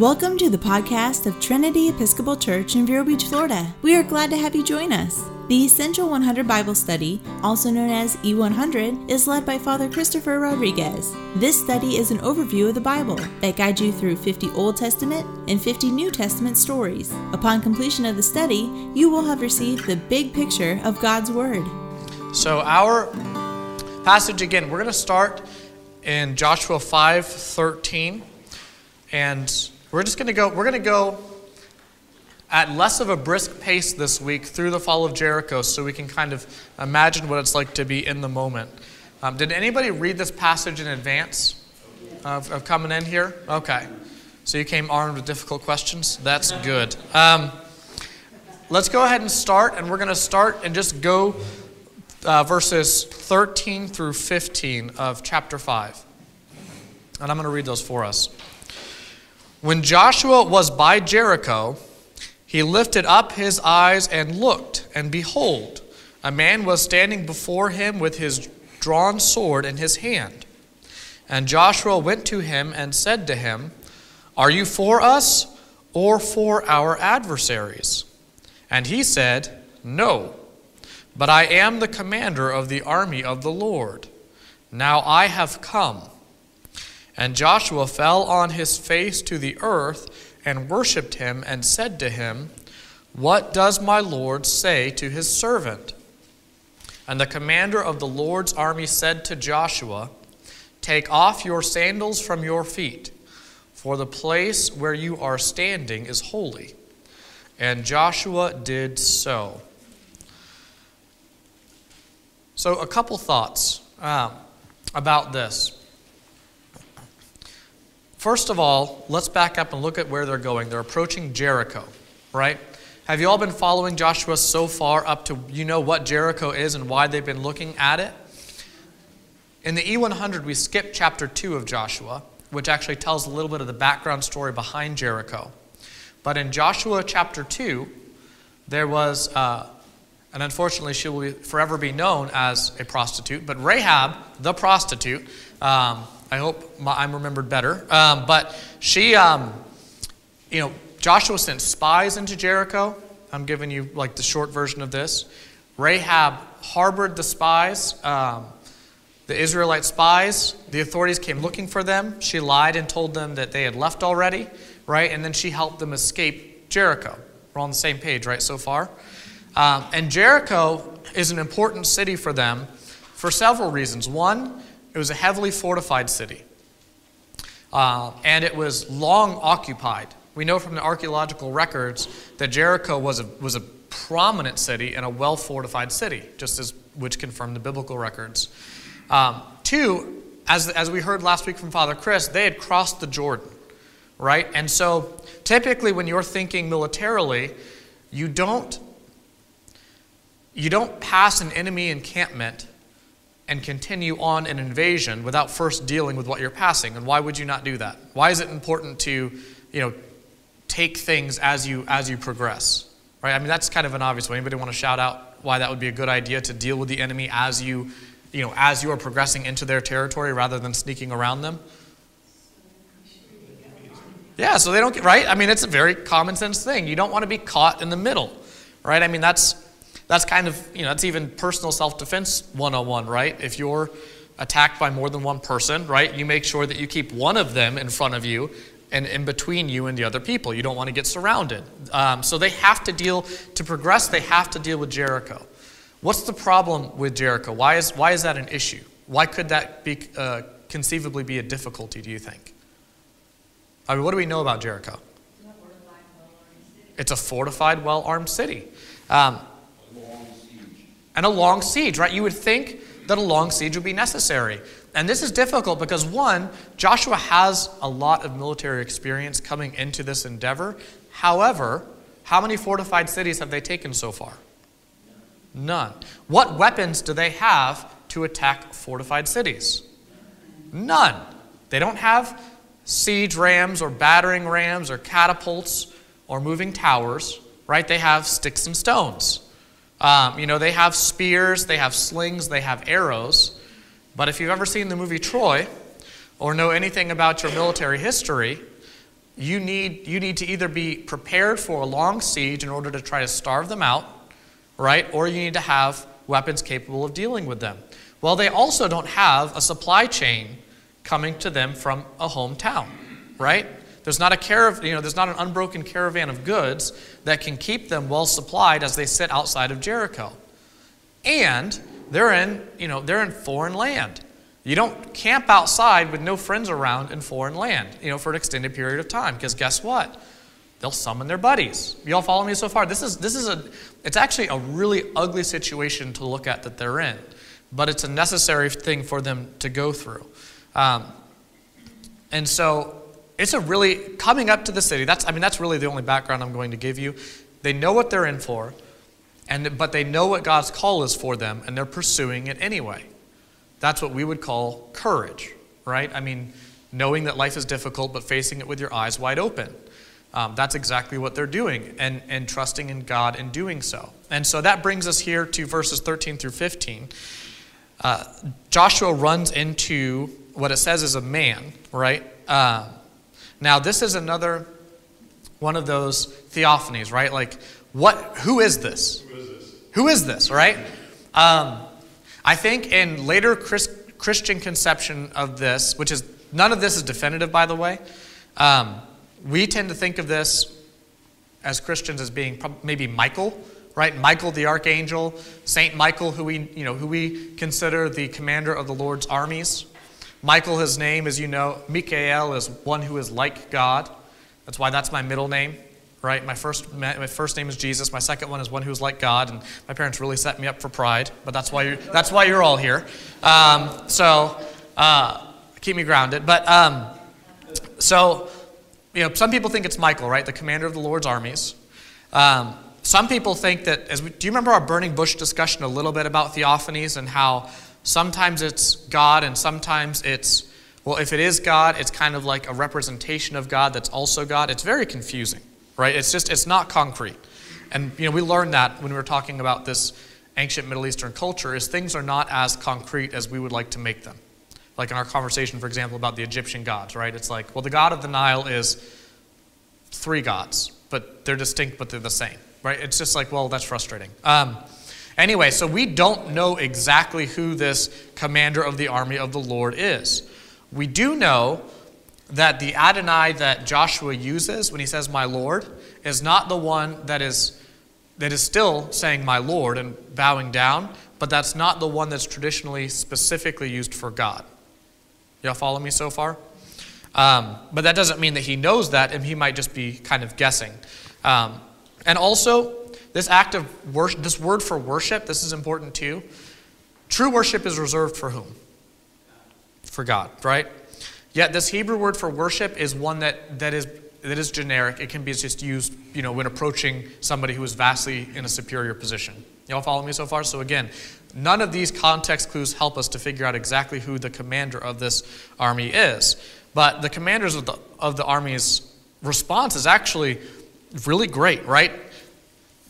Welcome to the podcast of Trinity Episcopal Church in Vero Beach, Florida. We are glad to have you join us. The Essential 100 Bible Study, also known as E100, is led by Father Christopher Rodriguez. This study is an overview of the Bible that guides you through 50 Old Testament and 50 New Testament stories. Upon completion of the study, you will have received the big picture of God's Word. So, our passage again, we're going to start in Joshua 5 13. And we're just going to go, we're going to go at less of a brisk pace this week through the fall of Jericho so we can kind of imagine what it's like to be in the moment. Um, did anybody read this passage in advance of, of, coming in here? Okay. So you came armed with difficult questions? That's good. Um, let's go ahead and start, and we're going to start and just go uh, verses 13 through 15 of chapter 5. And I'm going to read those for us. When Joshua was by Jericho, he lifted up his eyes and looked, and behold, a man was standing before him with his drawn sword in his hand. And Joshua went to him and said to him, Are you for us or for our adversaries? And he said, No, but I am the commander of the army of the Lord. Now I have come. And Joshua fell on his face to the earth and worshipped him and said to him, What does my Lord say to his servant? And the commander of the Lord's army said to Joshua, Take off your sandals from your feet, for the place where you are standing is holy. And Joshua did so. So, a couple thoughts um, about this. First of all, let's back up and look at where they're going. They're approaching Jericho, right? Have you all been following Joshua so far up to you know what Jericho is and why they've been looking at it? In the E100, we skip chapter 2 of Joshua, which actually tells a little bit of the background story behind Jericho. But in Joshua chapter 2, there was, uh, and unfortunately, she will forever be known as a prostitute, but Rahab, the prostitute, um, I hope my, I'm remembered better. Um, but she, um, you know, Joshua sent spies into Jericho. I'm giving you like the short version of this. Rahab harbored the spies, um, the Israelite spies. The authorities came looking for them. She lied and told them that they had left already, right? And then she helped them escape Jericho. We're on the same page, right, so far? Um, and Jericho is an important city for them for several reasons. One, it was a heavily fortified city, uh, and it was long occupied. We know from the archaeological records that Jericho was a, was a prominent city and a well fortified city, just as which confirm the biblical records. Um, two, as, as we heard last week from Father Chris, they had crossed the Jordan, right? And so typically when you're thinking militarily, you don't you don't pass an enemy encampment and continue on an invasion without first dealing with what you're passing. And why would you not do that? Why is it important to, you know, take things as you as you progress? Right? I mean, that's kind of an obvious way. Anybody want to shout out why that would be a good idea to deal with the enemy as you, you know, as you are progressing into their territory rather than sneaking around them? Yeah, so they don't get right. I mean, it's a very common sense thing. You don't want to be caught in the middle, right? I mean, that's that's kind of, you know, that's even personal self defense 101, right? If you're attacked by more than one person, right, you make sure that you keep one of them in front of you and in between you and the other people. You don't want to get surrounded. Um, so they have to deal, to progress, they have to deal with Jericho. What's the problem with Jericho? Why is, why is that an issue? Why could that be, uh, conceivably be a difficulty, do you think? I mean, what do we know about Jericho? It's a fortified, well armed city. Um, and a long siege, right? You would think that a long siege would be necessary. And this is difficult because, one, Joshua has a lot of military experience coming into this endeavor. However, how many fortified cities have they taken so far? None. What weapons do they have to attack fortified cities? None. They don't have siege rams or battering rams or catapults or moving towers, right? They have sticks and stones. Um, you know, they have spears, they have slings, they have arrows. But if you've ever seen the movie Troy or know anything about your military history, you need, you need to either be prepared for a long siege in order to try to starve them out, right? Or you need to have weapons capable of dealing with them. Well, they also don't have a supply chain coming to them from a hometown, right? There's not a carav- you know, there's not an unbroken caravan of goods that can keep them well supplied as they sit outside of Jericho. And they're in, you know, they're in foreign land. You don't camp outside with no friends around in foreign land, you know, for an extended period of time. Because guess what? They'll summon their buddies. You all follow me so far? This is this is a it's actually a really ugly situation to look at that they're in, but it's a necessary thing for them to go through. Um, and so it's a really coming up to the city. That's I mean that's really the only background I'm going to give you. They know what they're in for, and but they know what God's call is for them, and they're pursuing it anyway. That's what we would call courage, right? I mean, knowing that life is difficult, but facing it with your eyes wide open. Um, that's exactly what they're doing and, and trusting in God in doing so. And so that brings us here to verses 13 through 15. Uh, Joshua runs into what it says is a man, right? Uh, now, this is another one of those theophanies, right? Like, what? Who is this? Who is this? Who is this, right? Um, I think in later Chris, Christian conception of this, which is none of this is definitive, by the way, um, we tend to think of this as Christians as being maybe Michael, right? Michael the archangel, Saint Michael, who we you know who we consider the commander of the Lord's armies. Michael, his name, as you know, Michael is one who is like God. That's why that's my middle name right? My first, my first name is Jesus. My second one is one who's like God, and my parents really set me up for pride. But that's why you're, that's why you're all here. Um, so uh, keep me grounded. But um, so you know, some people think it's Michael, right, the commander of the Lord's armies. Um, some people think that. As we, do you remember our burning bush discussion a little bit about theophanies and how sometimes it's God and sometimes it's well, if it is God, it's kind of like a representation of God that's also God. It's very confusing right? It's just, it's not concrete. And, you know, we learned that when we were talking about this ancient Middle Eastern culture is things are not as concrete as we would like to make them. Like in our conversation, for example, about the Egyptian gods, right? It's like, well, the god of the Nile is three gods, but they're distinct, but they're the same, right? It's just like, well, that's frustrating. Um, anyway, so we don't know exactly who this commander of the army of the Lord is. We do know that the Adonai that Joshua uses when he says my Lord is not the one that is that is still saying my Lord and bowing down, but that's not the one that's traditionally specifically used for God. Y'all follow me so far? Um, but that doesn't mean that he knows that, and he might just be kind of guessing. Um, and also, this act of worship, this word for worship, this is important too. True worship is reserved for whom? For God, right? Yet this Hebrew word for worship is one that, that is that is generic. It can be just used, you know, when approaching somebody who is vastly in a superior position. Y'all follow me so far? So again, none of these context clues help us to figure out exactly who the commander of this army is. But the commanders of the, of the army's response is actually really great, right?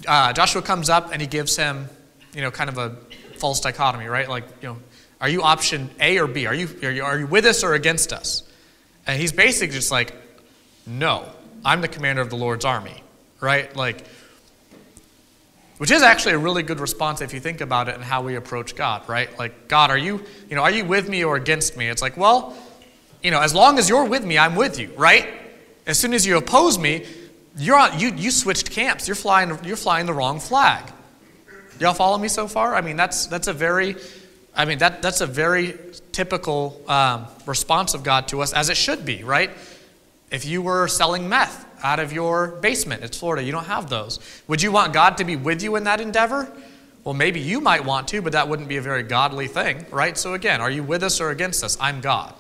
Uh, Joshua comes up and he gives him, you know, kind of a false dichotomy, right? Like, you know, are you option A or B? Are you, are you, are you with us or against us? And he's basically just like, no, I'm the commander of the Lord's army, right? Like, which is actually a really good response if you think about it and how we approach God, right? Like, God, are you, you know, are you with me or against me? It's like, well, you know, as long as you're with me, I'm with you, right? As soon as you oppose me, you're on, you, you switched camps. You're flying, you're flying the wrong flag. Y'all follow me so far? I mean, that's, that's a very I mean, that, that's a very typical um, response of God to us, as it should be, right? If you were selling meth out of your basement, it's Florida, you don't have those. Would you want God to be with you in that endeavor? Well, maybe you might want to, but that wouldn't be a very godly thing, right? So, again, are you with us or against us? I'm God,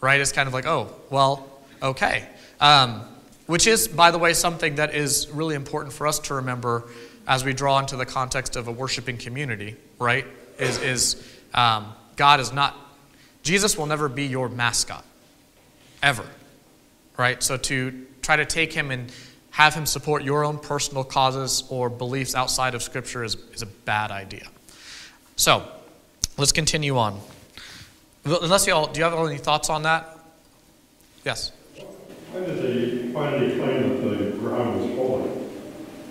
right? It's kind of like, oh, well, okay. Um, which is, by the way, something that is really important for us to remember as we draw into the context of a worshiping community, right? is, is um, God is not, Jesus will never be your mascot, ever. Right? So to try to take him and have him support your own personal causes or beliefs outside of Scripture is, is a bad idea. So, let's continue on. Unless y'all, do you have any thoughts on that? Yes. Why did they finally claim that the ground was holy?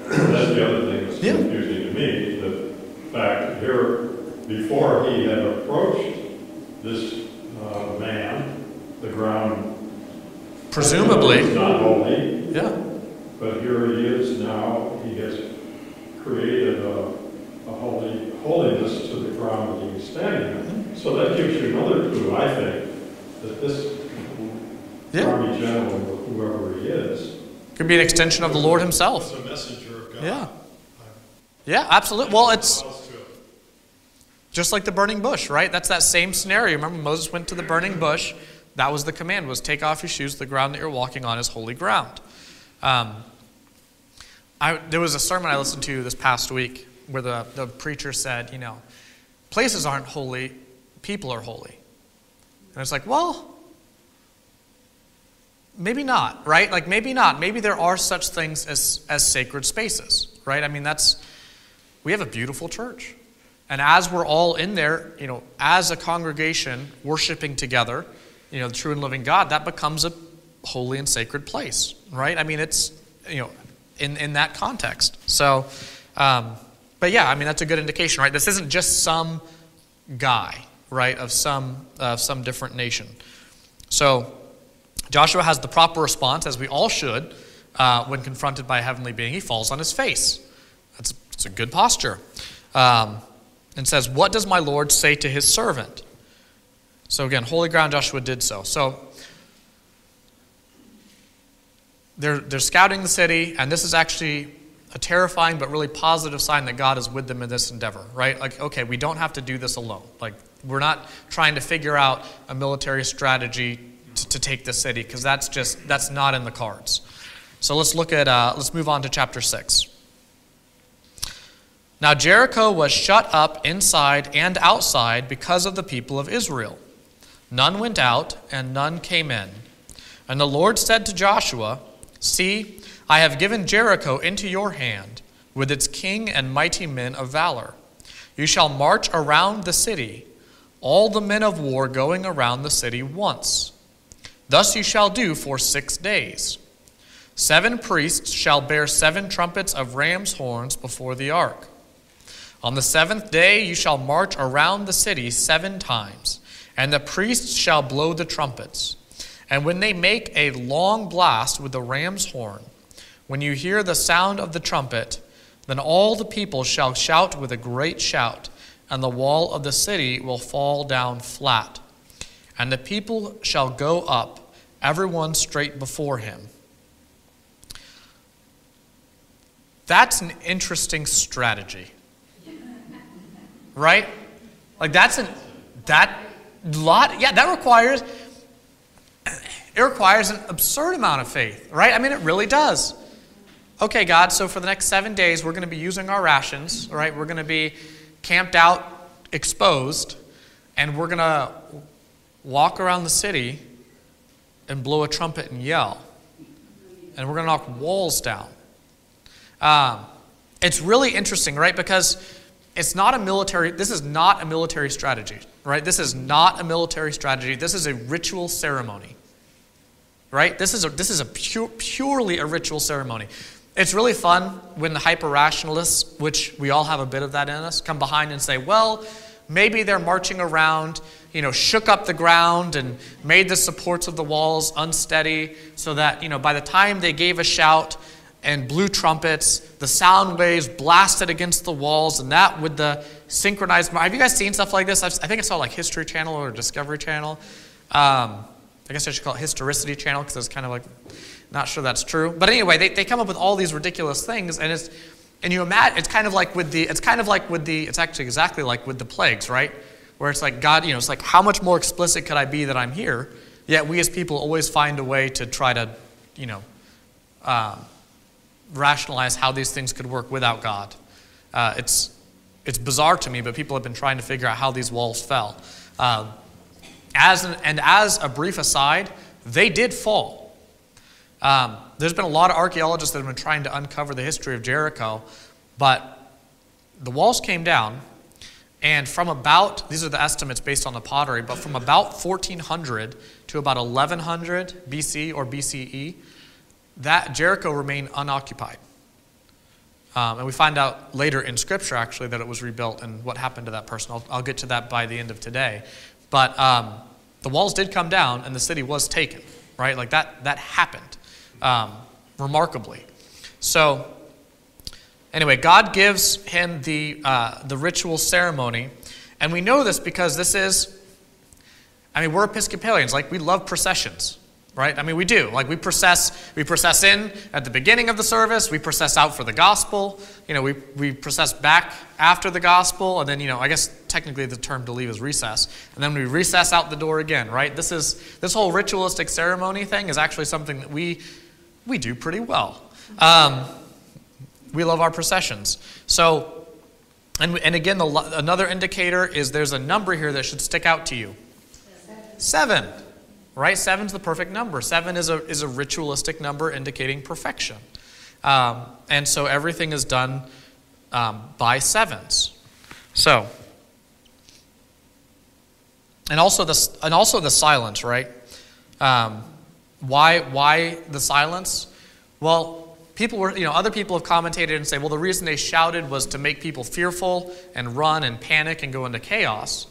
That's the other thing that's Yeah. confusing to me, the fact here, before he had approached this uh, man, the ground Presumably, was not holy, yeah. but here he is now, he has created a, a holy, holiness to the ground that he's standing on. So that gives you another clue, I think, that this Yeah. Army General, whoever he is, Could be an extension of the Lord Himself. is a messenger of God. Yeah. Yeah, absolutely. Well, it's Close to it. just like the burning bush, right? That's that same scenario. Remember, Moses went to the burning bush. That was the command: was take off your shoes. The ground that you're walking on is holy ground. Um, I, there was a sermon I listened to this past week where the, the preacher said, you know, places aren't holy, people are holy. And it's like, well, maybe not, right? Like maybe not. Maybe there are such things as, as sacred spaces, right? I mean, that's, we have a beautiful church. And as we're all in there, you know, as a congregation worshiping together, you know, the true and living God, that becomes a holy and sacred place, right? I mean, it's, you know, in, in that context. So, um, but yeah, I mean, that's a good indication, right? This isn't just some guy, right, of some, uh, some different nation. So, Joshua has the proper response, as we all should, uh, when confronted by a heavenly being. He falls on his face. That's, that's a good posture. Um, and says, What does my Lord say to his servant? So again, holy ground, Joshua did so. So they're, they're scouting the city, and this is actually a terrifying but really positive sign that God is with them in this endeavor, right? Like, okay, we don't have to do this alone. Like, we're not trying to figure out a military strategy to, take the city, because that's just, that's not in the cards. So let's look at, uh, let's move on to chapter 6. Now Jericho was shut up inside and outside because of the people of Israel. None went out, and none came in. And the Lord said to Joshua, See, I have given Jericho into your hand, with its king and mighty men of valor. You shall march around the city, all the men of war going around the city once. Thus you shall do for six days. Seven priests shall bear seven trumpets of ram's horns before the ark. On the seventh day you shall march around the city seven times, and the priests shall blow the trumpets. And when they make a long blast with the ram's horn, when you hear the sound of the trumpet, then all the people shall shout with a great shout, and the wall of the city will fall down flat. And the people shall go up, everyone straight before him. That's an interesting strategy right? Like that's an that lot. Yeah, that requires it requires an absurd amount of faith, right? I mean, it really does. Okay, God. So for the next seven days, we're going to be using our rations, right? We're going to be camped out, exposed, and we're going to walk around the city and blow a trumpet and yell, and we're going to knock walls down. Um, it's really interesting, right? Because it's not a military, this is not a military strategy, right? This is not a military strategy. This is a ritual ceremony, right? This is, a, this is a pure, purely a ritual ceremony. It's really fun when the hyper rationalists, which we all have a bit of that in us, come behind and say, well, maybe they're marching around, you know, shook up the ground and made the supports of the walls unsteady so that, you know, by the time they gave a shout, and blew trumpets, the sound waves blasted against the walls, and that with the synchronized. Have you guys seen stuff like this? I've, i think I saw like History Channel or Discovery Channel. Um, I guess I should call it Historicity Channel because it's kind of like not sure that's true. But anyway, they, they come up with all these ridiculous things, and it's and you imagine it's kind of like with the it's kind of like with the it's actually exactly like with the plagues, right? Where it's like God, you know, it's like how much more explicit could I be that I'm here? Yet we as people always find a way to try to, you know. Um, rationalize how these things could work without God. Uh, it's, it's bizarre to me, but people have been trying to figure out how these walls fell. Um, as an, and as a brief aside, they did fall. Um, there's been a lot of archaeologists that have been trying to uncover the history of Jericho, but the walls came down, And from about, these are the estimates based on the pottery, but from about 1400 to about 1100 BC or BCE, that Jericho remained unoccupied. Um, and we find out later in Scripture, actually, that it was rebuilt and what happened to that person. I'll, I'll get to that by the end of today. But um, the walls did come down and the city was taken, right? Like that, that happened um, remarkably. So, anyway, God gives him the, uh, the ritual ceremony. And we know this because this is, I mean, we're Episcopalians. Like, we love processions right i mean we do like we process we process in at the beginning of the service we process out for the gospel you know we, we process back after the gospel and then you know i guess technically the term to leave is recess and then we recess out the door again right this is this whole ritualistic ceremony thing is actually something that we we do pretty well um, we love our processions so and, and again the, another indicator is there's a number here that should stick out to you seven right? Seven's the perfect number. Seven is a, is a ritualistic number indicating perfection. Um, and so everything is done um, by sevens. So, and also the, and also the silence, right? Um, why, why the silence? Well, people were, you know, other people have commentated and say, well, the reason they shouted was to make people fearful and run and panic and go into chaos.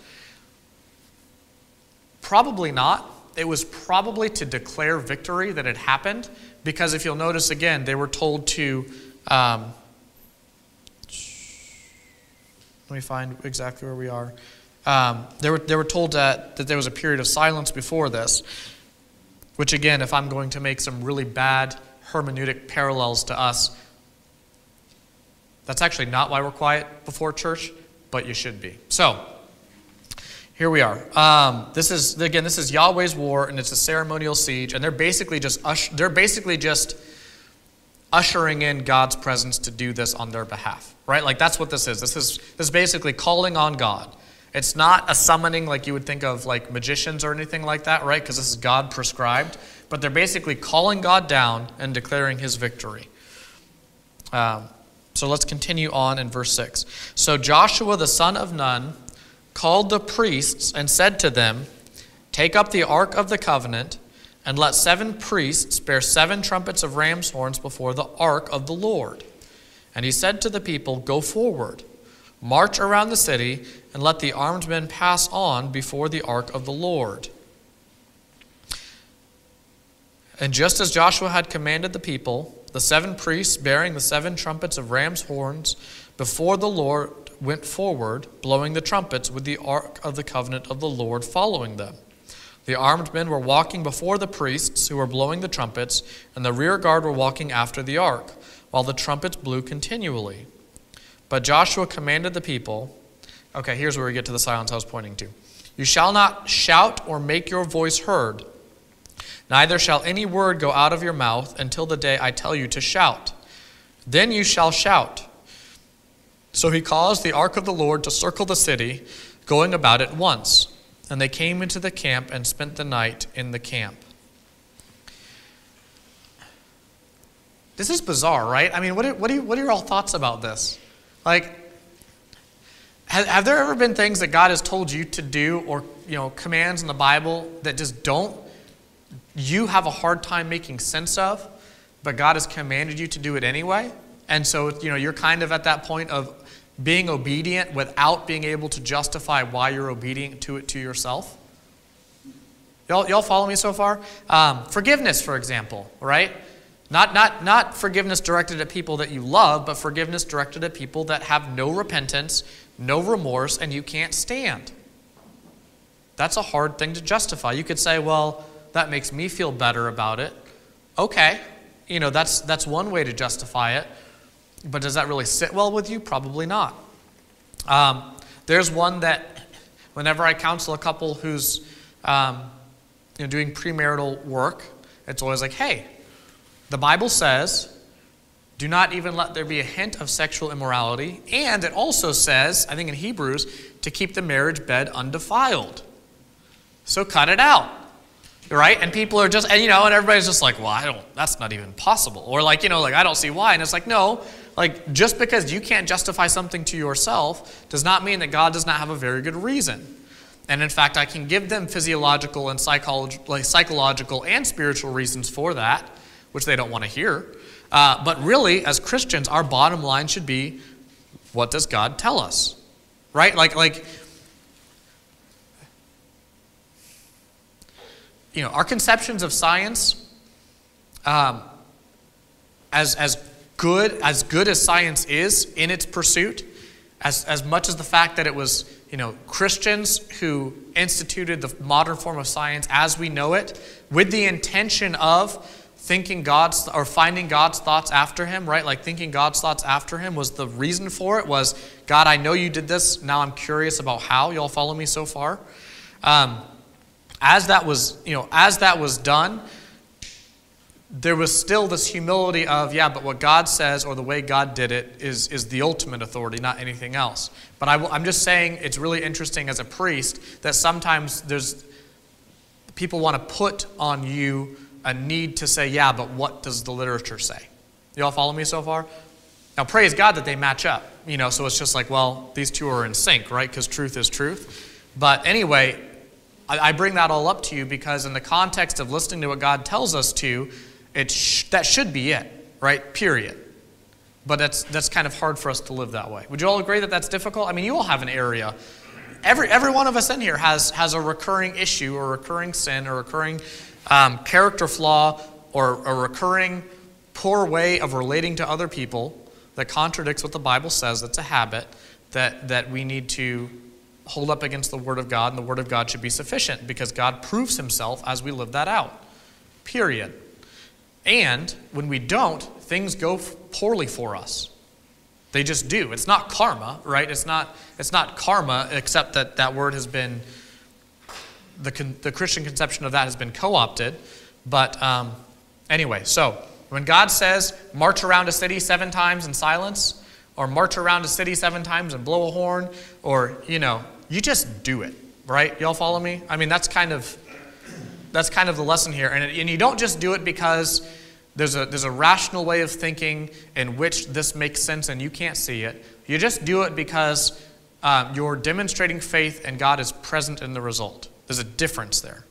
Probably not it was probably to declare victory that had happened, because if you'll notice again, they were told to. Um, let me find exactly where we are. Um, they, were, they were told that, that there was a period of silence before this, which, again, if I'm going to make some really bad hermeneutic parallels to us, that's actually not why we're quiet before church, but you should be. So, here we are. Um, this is again, this is Yahweh's war, and it's a ceremonial siege, and they're basically just they're basically just ushering in God's presence to do this on their behalf, right? Like that's what this is. This is this is basically calling on God. It's not a summoning like you would think of like magicians or anything like that, right? Because this is God prescribed, but they're basically calling God down and declaring His victory. Um, so let's continue on in verse 6. So Joshua the son of Nun called the priests and said to them, Take up the ark of the covenant, and let seven priests bear seven trumpets of ram's horns before the ark of the Lord. And he said to the people, Go forward, march around the city, and let the armed men pass on before the ark of the Lord. And just as Joshua had commanded the people, the seven priests bearing the seven trumpets of ram's horns before the Lord went forward, blowing the trumpets, with the ark of the covenant of the Lord following them. The armed men were walking before the priests, who were blowing the trumpets, and the rear guard were walking after the ark, while the trumpets blew continually. But Joshua commanded the people okay, here's where we get to the silence I was pointing to. You shall not shout or make your voice heard, neither shall any word go out of your mouth until the day I tell you to shout. Then you shall shout. So he caused the ark of the Lord to circle the city, going about it once. And they came into the camp and spent the night in the camp. This is bizarre, right? I mean, what are, what are, what are your all thoughts about this? Like, have, have there ever been things that God has told you to do or, you know, commands in the Bible that just don't, you have a hard time making sense of, but God has commanded you to do it anyway? And so, you know, you're kind of at that point of being obedient without being able to justify why you're obedient to it to yourself. Y'all, y'all follow me so far? Um, forgiveness, for example, right? Not, not, not forgiveness directed at people that you love, but forgiveness directed at people that have no repentance, no remorse, and you can't stand. That's a hard thing to justify. You could say, well, that makes me feel better about it. Okay, you know, that's, that's one way to justify it. But does that really sit well with you? Probably not. Um, there's one that whenever I counsel a couple who's um, you know, doing premarital work, it's always like, hey, the Bible says, do not even let there be a hint of sexual immorality. And it also says, I think in Hebrews, to keep the marriage bed undefiled. So cut it out. Right? And people are just, and you know, and everybody's just like, well, I don't, that's not even possible. Or like, you know, like, I don't see why. And it's like, no, like, just because you can't justify something to yourself does not mean that God does not have a very good reason. And in fact, I can give them physiological and psychological, like psychological and spiritual reasons for that, which they don't want to hear. Uh, but really, as Christians, our bottom line should be what does God tell us? Right? Like, like, you know, our conceptions of science, um, as, as good as good as science is in its pursuit, as, as much as the fact that it was you know Christians who instituted the modern form of science as we know it, with the intention of thinking God's or finding God's thoughts after him, right? Like thinking God's thoughts after him was the reason for it was God, I know you did this. Now I'm curious about how. Y'all follow me so far? Um, as that was, you know, as that was done, there was still this humility of, yeah, but what God says or the way God did it is, is the ultimate authority, not anything else. But I, am just saying it's really interesting as a priest that sometimes there's people want to put on you a need to say, yeah, but what does the literature say? You all follow me so far? Now, praise God that they match up, you know, so it's just like, well, these two are in sync, right? Because truth is truth. But anyway, I, bring that all up to you because, in the context of listening to what God tells us to, it sh- that should be it, right? Period. But that's, that's kind of hard for us to live that way. Would you all agree that that's difficult? I mean, you all have an area. Every, every one of us in here has, has a recurring issue, or recurring sin, or recurring um, character flaw, or a recurring poor way of relating to other people that contradicts what the Bible says. That's a habit that, that we need to hold up against the Word of God, and the Word of God should be sufficient because God proves Himself as we live that out. Period. And when we don't, things go poorly for us. They just do. It's not karma, right? It's not, it's not karma, except that that word has been, the, the Christian conception of that has been co opted. But um, anyway, so when God says, march around a city seven times in silence, or march around a city seven times and blow a horn, or, you know, you just do it, right? Y'all follow me? I mean, that's kind of that's kind of the lesson here. And, and you don't just do it because there's a, there's a rational way of thinking in which this makes sense and you can't see it. You just do it because um, you're demonstrating faith and God is present in the result. There's a difference there.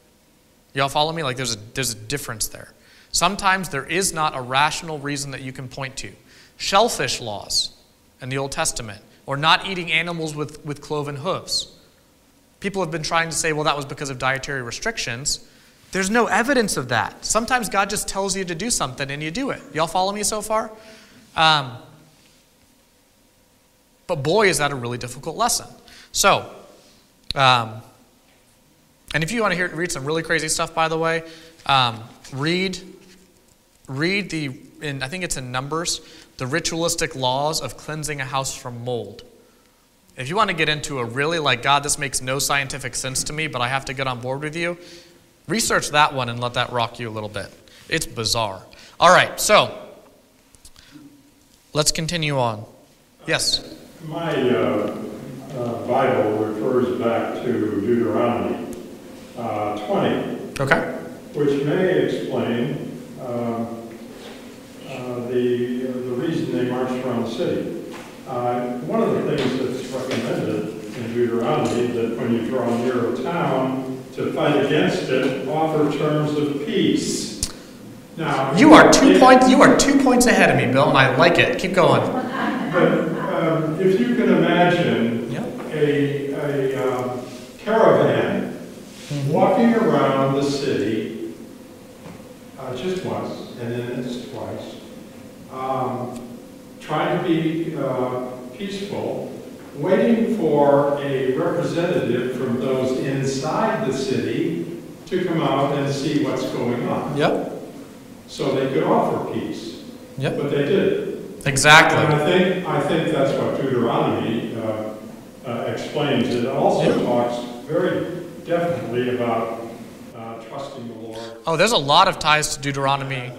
Y'all follow me? Like there's a, there's a difference there. Sometimes there is not a rational reason that you can point to. Shellfish laws in the Old Testament, or not eating animals with, with cloven hooves. People have been trying to say, well, that was because of dietary restrictions. There's no evidence of that. Sometimes God just tells you to do something and you do it. Y'all follow me so far? Um, but boy, is that a really difficult lesson. So, um, and if you want to hear, read some really crazy stuff, by the way, um, read, read the, in, I think it's in Numbers, the ritualistic laws of cleansing a house from mold. If you want to get into a really like, God, this makes no scientific sense to me, but I have to get on board with you, Research that one and let that rock you a little bit. It's bizarre. All right, so let's continue on. Yes? My uh, uh, Bible refers back to Deuteronomy uh, 20. Okay. Which may explain uh, the, the reason they marched around the city. Uh, one of the things that's recommended in Deuteronomy that when you draw near a town, to fight against it offer terms of peace. Now, you are two points. You are two points ahead of me, Bill, and I like it. Keep going. But um, if you can imagine yep. a, a um, caravan mm-hmm. walking around the city uh, just once, and then it's twice, um, trying to be uh, peaceful, waiting for a representative from those inside the city to come out and see what's going on. Yep. So they could offer peace. Yep. But they did. Exactly. And I think, I think that's what Deuteronomy uh, uh, explains. It also yep. talks very definitely about uh, trusting the Lord. Oh, there's a lot of ties to Deuteronomy.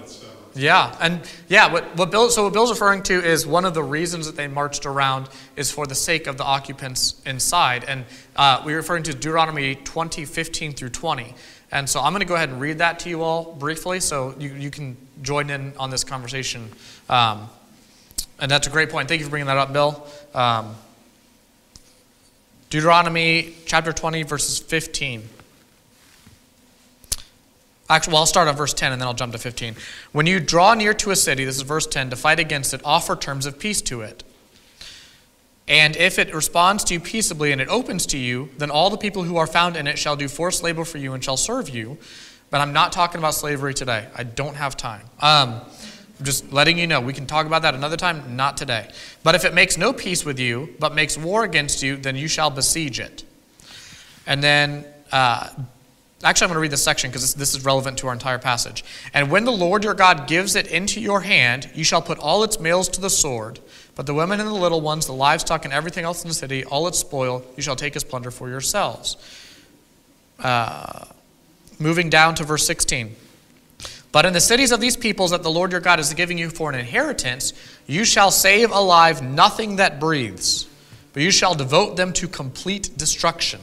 Yeah, and yeah, what, what Bill, so what Bill's referring to is one of the reasons that they marched around is for the sake of the occupants inside. And uh, we're referring to Deuteronomy 20, 15 through 20. And so I'm going to go ahead and read that to you all briefly so you, you can join in on this conversation. Um, and that's a great point. Thank you for bringing that up, Bill. Um, Deuteronomy chapter 20, verses 15. Actually, well, I'll start on verse 10 and then I'll jump to 15. When you draw near to a city, this is verse 10, to fight against it, offer terms of peace to it. And if it responds to you peaceably and it opens to you, then all the people who are found in it shall do forced labor for you and shall serve you. But I'm not talking about slavery today. I don't have time. Um, I'm just letting you know. We can talk about that another time, not today. But if it makes no peace with you, but makes war against you, then you shall besiege it. And then uh, Actually, I'm going to read this section because this, this, is relevant to our entire passage. And when the Lord your God gives it into your hand, you shall put all its males to the sword, but the women and the little ones, the livestock, and everything else in the city, all its spoil, you shall take as plunder for yourselves. Uh, moving down to verse 16. But in the cities of these peoples that the Lord your God is giving you for an inheritance, you shall save alive nothing that breathes, but you shall devote them to complete destruction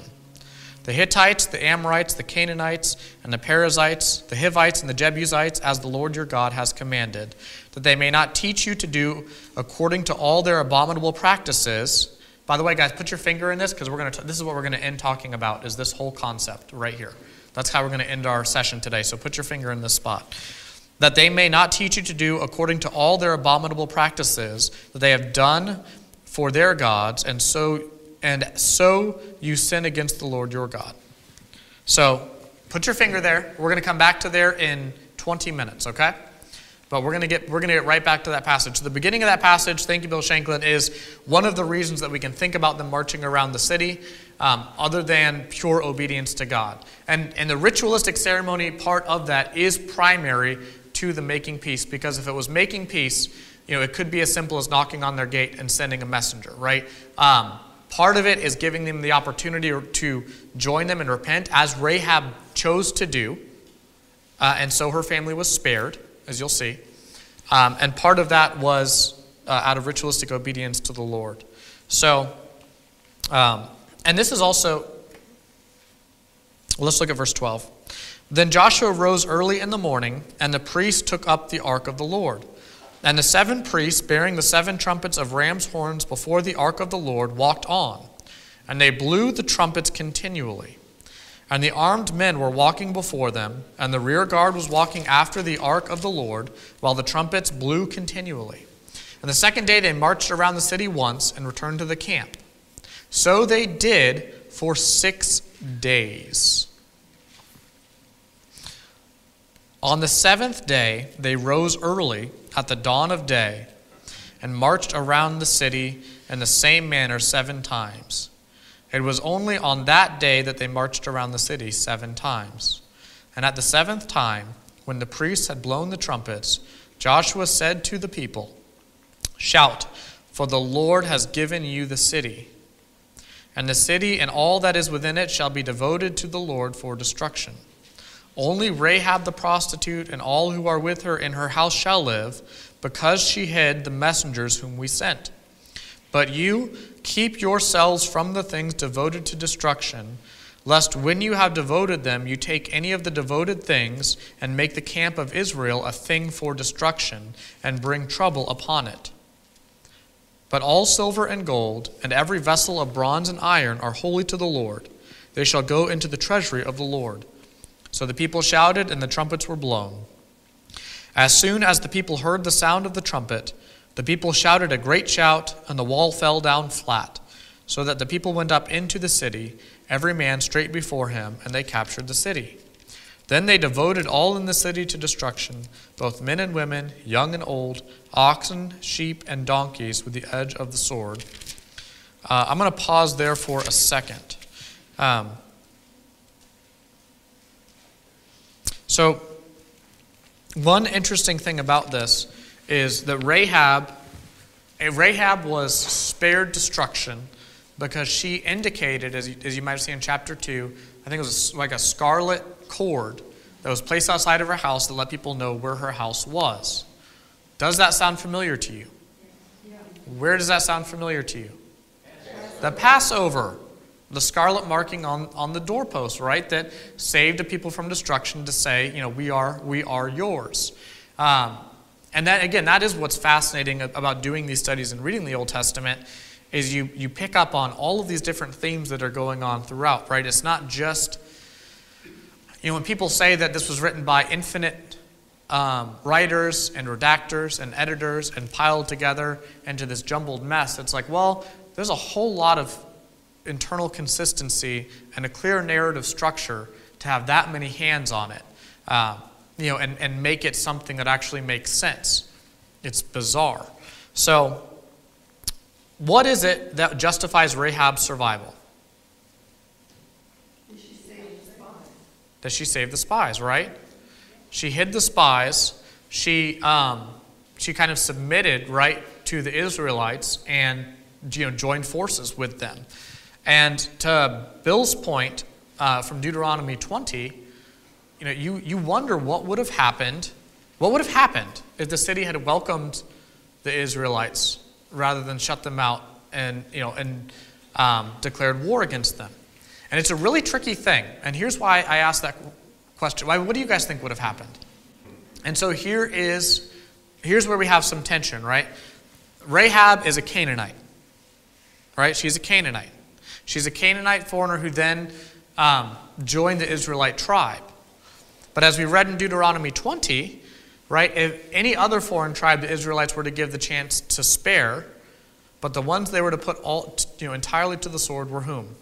the Hittites, the Amorites, the Canaanites, and the Perizzites, the Hivites, and the Jebusites, as the Lord your God has commanded, that they may not teach you to do according to all their abominable practices. By the way, guys, put your finger in this because we're going to. This is what we're going to end talking about. Is this whole concept right here? That's how we're going to end our session today. So put your finger in this spot. That they may not teach you to do according to all their abominable practices that they have done for their gods, and so and so you sin against the Lord your God. So put your finger there. We're going to come back to there in 20 minutes, okay? But we're going to get we're going to get right back to that passage. The beginning of that passage, thank you, Bill Shanklin, is one of the reasons that we can think about them marching around the city, um, other than pure obedience to God. And and the ritualistic ceremony part of that is primary to the making peace, because if it was making peace, you know, it could be as simple as knocking on their gate and sending a messenger, right? Um, Part of it is giving them the opportunity to join them and repent, as Rahab chose to do. Uh, and so her family was spared, as you'll see. Um, and part of that was uh, out of ritualistic obedience to the Lord. So, um, and this is also, let's look at verse 12. Then Joshua rose early in the morning, and the priests took up the ark of the Lord. And the seven priests, bearing the seven trumpets of ram's horns before the ark of the Lord, walked on, and they blew the trumpets continually. And the armed men were walking before them, and the rear guard was walking after the ark of the Lord, while the trumpets blew continually. And the second day they marched around the city once and returned to the camp. So they did for six days. On the seventh day, they rose early at the dawn of day and marched around the city in the same manner seven times. It was only on that day that they marched around the city seven times. And at the seventh time, when the priests had blown the trumpets, Joshua said to the people, Shout, for the Lord has given you the city. And the city and all that is within it shall be devoted to the Lord for destruction. Only Rahab the prostitute and all who are with her in her house shall live, because she hid the messengers whom we sent. But you keep yourselves from the things devoted to destruction, lest when you have devoted them, you take any of the devoted things and make the camp of Israel a thing for destruction and bring trouble upon it. But all silver and gold, and every vessel of bronze and iron, are holy to the Lord. They shall go into the treasury of the Lord. So the people shouted, and the trumpets were blown. As soon as the people heard the sound of the trumpet, the people shouted a great shout, and the wall fell down flat, so that the people went up into the city, every man straight before him, and they captured the city. Then they devoted all in the city to destruction, both men and women, young and old, oxen, sheep, and donkeys, with the edge of the sword. Uh, I'm going to pause there for a second. Um, So, one interesting thing about this is that Rahab, eh, Rahab was spared destruction because she indicated, as you, as you might have seen in chapter 2, I think it was like a scarlet cord that was placed outside of her house to let people know where her house was. Does that sound familiar to you? Where does that sound familiar to you? The Passover. The scarlet marking on, on the doorpost, right? That saved a people from destruction to say, you know, we are, we are yours. Um, and that, again, that is what's fascinating about doing these studies and reading the Old Testament is you, you pick up on all of these different themes that are going on throughout, right? It's not just, you know, when people say that this was written by infinite um, writers and redactors and editors and piled together into this jumbled mess, it's like, well, there's a whole lot of internal consistency and a clear narrative structure to have that many hands on it, uh, you know, and, and make it something that actually makes sense. It's bizarre. So, what is it that justifies Rahab's survival? Did she save the spies? That she saved the spies, right? She hid the spies. She, um, she kind of submitted, right, to the Israelites and you know, joined forces with them. And to Bill's point uh, from Deuteronomy 20, you know, you, you wonder what would have happened. What would have happened if the city had welcomed the Israelites rather than shut them out and, you know, and um, declared war against them? And it's a really tricky thing. And here's why I asked that question. Why, what do you guys think would have happened? And so here is here's where we have some tension, right? Rahab is a Canaanite, right? She's a Canaanite. She's a Canaanite foreigner who then um, joined the Israelite tribe. But as we read in Deuteronomy 20, right, if any other foreign tribe the Israelites were to give the chance to spare, but the ones they were to put all, you know, entirely to the sword were whom?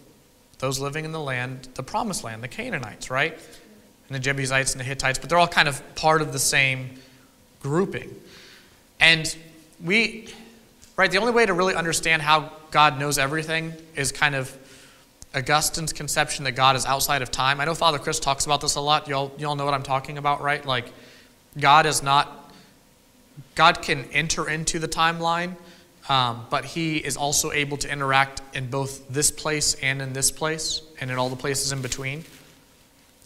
Those living in the land, the promised land, the Canaanites, right? And the Jebusites and the Hittites, but they're all kind of part of the same grouping. And we, right, the only way to really understand how God knows everything is kind of Augustine's conception that God is outside of time. I know Father Chris talks about this a lot. Y'all, y'all know what I'm talking about, right? Like, God is not, God can enter into the timeline, um, but He is also able to interact in both this place and in this place and in all the places in between.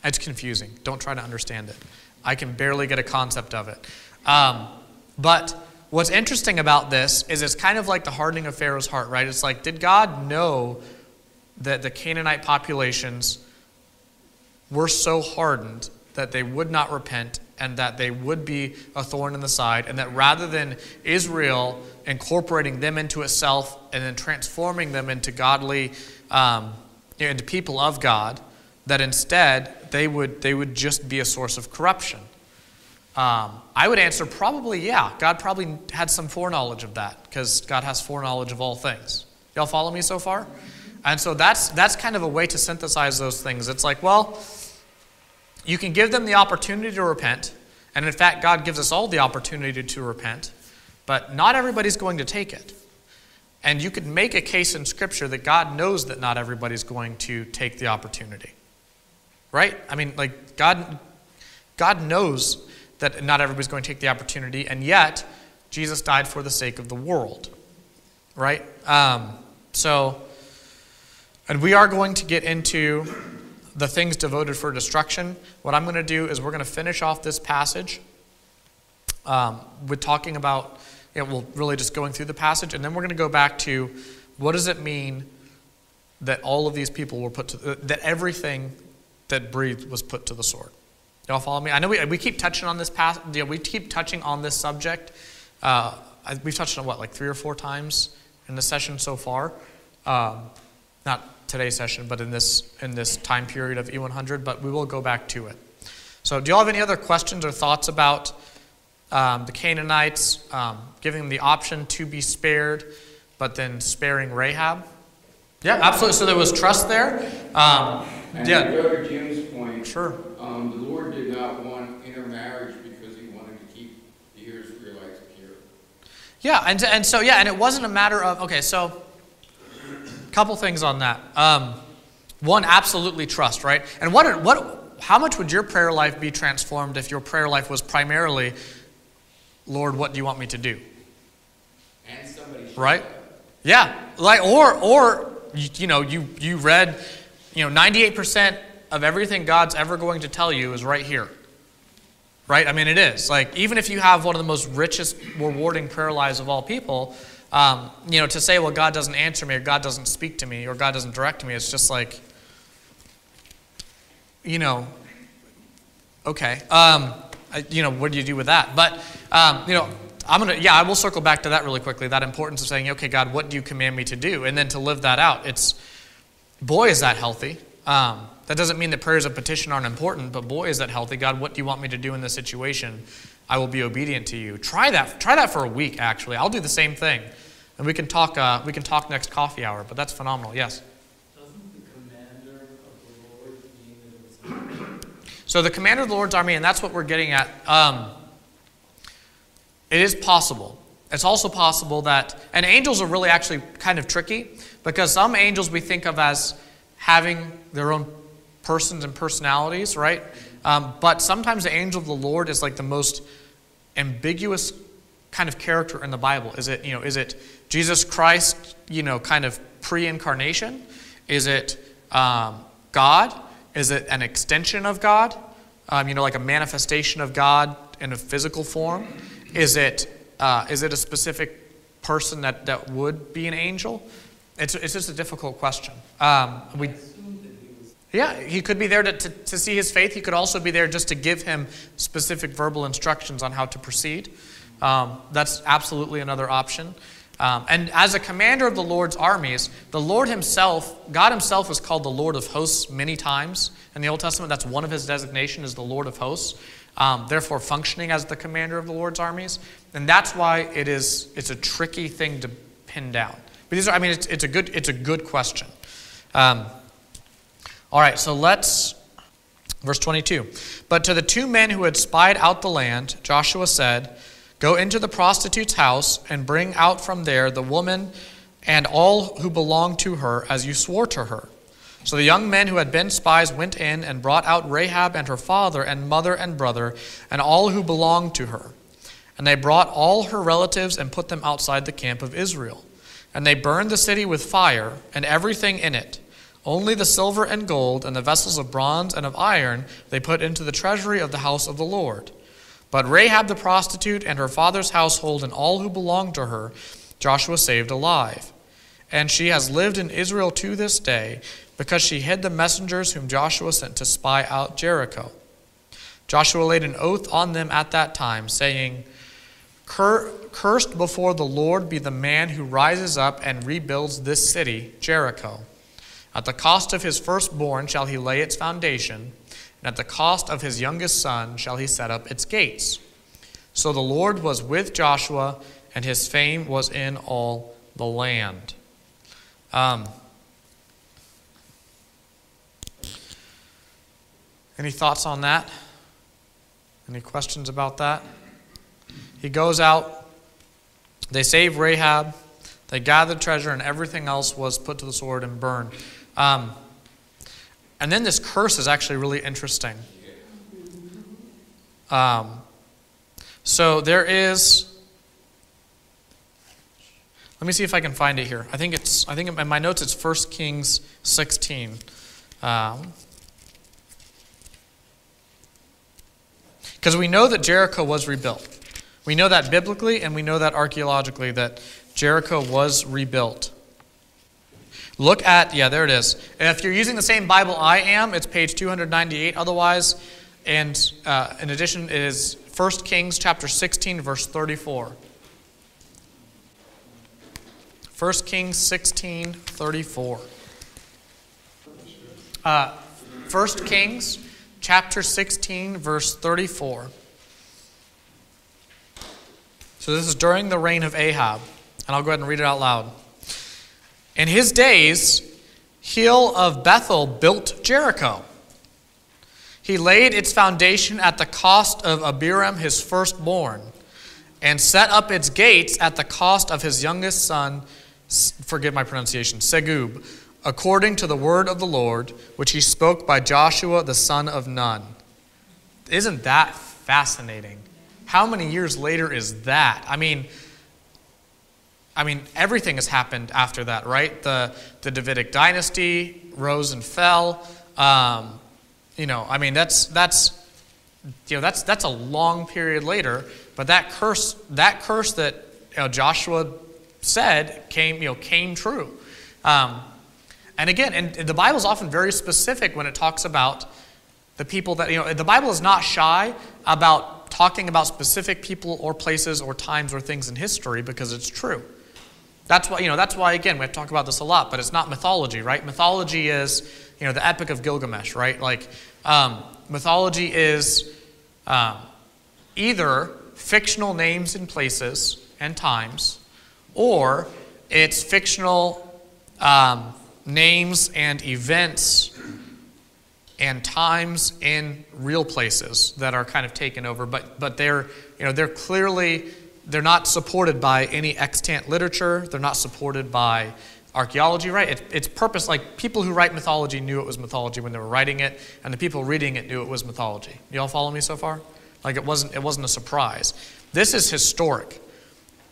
It's confusing. Don't try to understand it. I can barely get a concept of it. Um, but what's interesting about this is it's kind of like the hardening of Pharaoh's heart, right? It's like, did God know that the Canaanite populations were so hardened that they would not repent and that they would be a thorn in the side, and that rather than Israel incorporating them into itself and then transforming them into godly, um, you know, into people of God, that instead they would, they would just be a source of corruption. Um, I would answer probably yeah. God probably had some foreknowledge of that because God has foreknowledge of all things. Y'all follow me so far? And so that's, that's kind of a way to synthesize those things. It's like, well, you can give them the opportunity to repent. And in fact, God gives us all the opportunity to repent. But not everybody's going to take it. And you could make a case in Scripture that God knows that not everybody's going to take the opportunity. Right? I mean, like, God, God knows that not everybody's going to take the opportunity, and yet, Jesus died for the sake of the world. Right? Um, so, and we are going to get into the things devoted for destruction. What I'm going to do is we're going to finish off this passage um, with talking about, you know, well, really just going through the passage, and then we're going to go back to what does it mean that all of these people were put to, that everything that breathed was put to the sword. Y'all follow me? I know we, we keep touching on this past, you know, we keep touching on this subject. Uh, we've touched on what, like three or four times in the session so far. Um, not today's session, but in this, in this time period of E100, but we will go back to it. So, do you all have any other questions or thoughts about um, the Canaanites um, giving them the option to be spared, but then sparing Rahab? Yeah, absolutely. So there was trust there. Um, and yeah. to go to Jim's point, Sure. um, the Lord did not want intermarriage because he wanted to keep the Israelites pure. Yeah, and, and so, yeah, and it wasn't a matter of, okay, so a couple things on that. Um, one, absolutely trust, right? And what, what, how much would your prayer life be transformed if your prayer life was primarily, Lord, what do you want me to do? And somebody should- Right? Yeah, like or or you, you know you you read, you know, ninety eight percent of everything God's ever going to tell you is right here. right? I mean, it is. Like, even if you have one of the most richest, rewarding prayer lives of all people, um, you know, to say, well, God doesn't answer me, or God doesn't speak to me, or God doesn't direct me, it's just like, you know, okay. Um, I, you know, what do you do with that? But, um, you know, I'm going to, yeah, I will circle back to that really quickly that importance of saying, okay, God, what do you command me to do? And then to live that out. It's, boy, is that healthy. Um, that doesn't mean that prayers of petition aren't important, but boy, is that healthy. God, what do you want me to do in this situation? I will be obedient to you. Try that. Try that for a week, actually. I'll do the same thing. And we can talk, uh, we can talk next coffee hour, but that's phenomenal. Yes? So the commander of the Lord's army, and that's what we're getting at. Um, it is possible. It's also possible that, and angels are really actually kind of tricky because some angels we think of as having their own persons and personalities, right? Um, but sometimes the angel of the Lord is like the most ambiguous kind of character in the Bible. Is it, you know, is it Jesus Christ, you know, kind of pre-incarnation? Is it um, God? Is it an extension of God? Um, you know, like a manifestation of God in a physical form? Is it, uh, is it a specific person that, that would be an angel? It's, it's just a difficult question. Um, we, yeah, he could be there to, to, to, see his faith. He could also be there just to give him specific verbal instructions on how to proceed. Um, that's absolutely another option. Um, and as a commander of the Lord's armies, the Lord Himself, God Himself is called the Lord of hosts many times in the Old Testament. That's one of His designation is the Lord of hosts. Um, therefore, functioning as the commander of the Lord's armies, and that's why it is it's a tricky thing to pin down. But these are, I mean, it's, it's a good it's a good question. Um, all right, so let's verse 22. But to the two men who had spied out the land, Joshua said. Go into the prostitute's house and bring out from there the woman and all who belong to her, as you swore to her. So the young men who had been spies went in and brought out Rahab and her father and mother and brother and all who belonged to her. And they brought all her relatives and put them outside the camp of Israel. And they burned the city with fire and everything in it. Only the silver and gold and the vessels of bronze and of iron they put into the treasury of the house of the Lord. But Rahab the prostitute and her father's household and all who belonged to her, Joshua saved alive. And she has lived in Israel to this day because she hid the messengers whom Joshua sent to spy out Jericho. Joshua laid an oath on them at that time, saying, Cursed before the Lord be the man who rises up and rebuilds this city, Jericho. At the cost of his firstborn shall he lay its foundation and at the cost of his youngest son shall he set up its gates. So the Lord was with Joshua, and his fame was in all the land. Um, any thoughts on that? Any questions about that? He goes out, they save Rahab, they gather treasure, and everything else was put to the sword and burned. Um, and then this curse is actually really interesting. Um, so there is. Let me see if I can find it here. I think it's. I think in my notes it's 1 Kings 16. Because we know that Jericho was rebuilt. We know that biblically, and we know that archaeologically that Jericho was rebuilt. Look at, yeah, there it is. If you're using the same Bible I am, it's page 298 otherwise. And uh, in addition, it is 1 Kings chapter 16, verse 34. 1 Kings 16, 34. Uh, 1 Kings chapter 16, verse 34. So this is during the reign of Ahab. And I'll go ahead and read it out loud. In his days, Hiel of Bethel built Jericho. He laid its foundation at the cost of Abiram, his firstborn, and set up its gates at the cost of his youngest son, forgive my pronunciation, Segub, according to the word of the Lord, which he spoke by Joshua the son of Nun. Isn't that fascinating? How many years later is that? I mean, I mean, everything has happened after that, right? The, the Davidic dynasty rose and fell. Um, you know, I mean, that's, that's you know, that's, that's a long period later, but that curse, that curse that you know, Joshua said came, you know, came true. Um, and again, and the Bible is often very specific when it talks about the people that, you know, the Bible is not shy about talking about specific people or places or times or things in history because it's true. That's why, you know, that's why, again, we have about this a lot, but it's not mythology, right? Mythology is, you know, the Epic of Gilgamesh, right? Like, um, mythology is um, either fictional names and places and times, or it's fictional um, names and events and times in real places that are kind of taken over, but, but they're, you know, they're clearly, they're not supported by any extant literature. They're not supported by archaeology, right? It, it's purpose, like people who write mythology knew it was mythology when they were writing it, and the people reading it knew it was mythology. You all follow me so far? Like it wasn't, it wasn't a surprise. This is historic.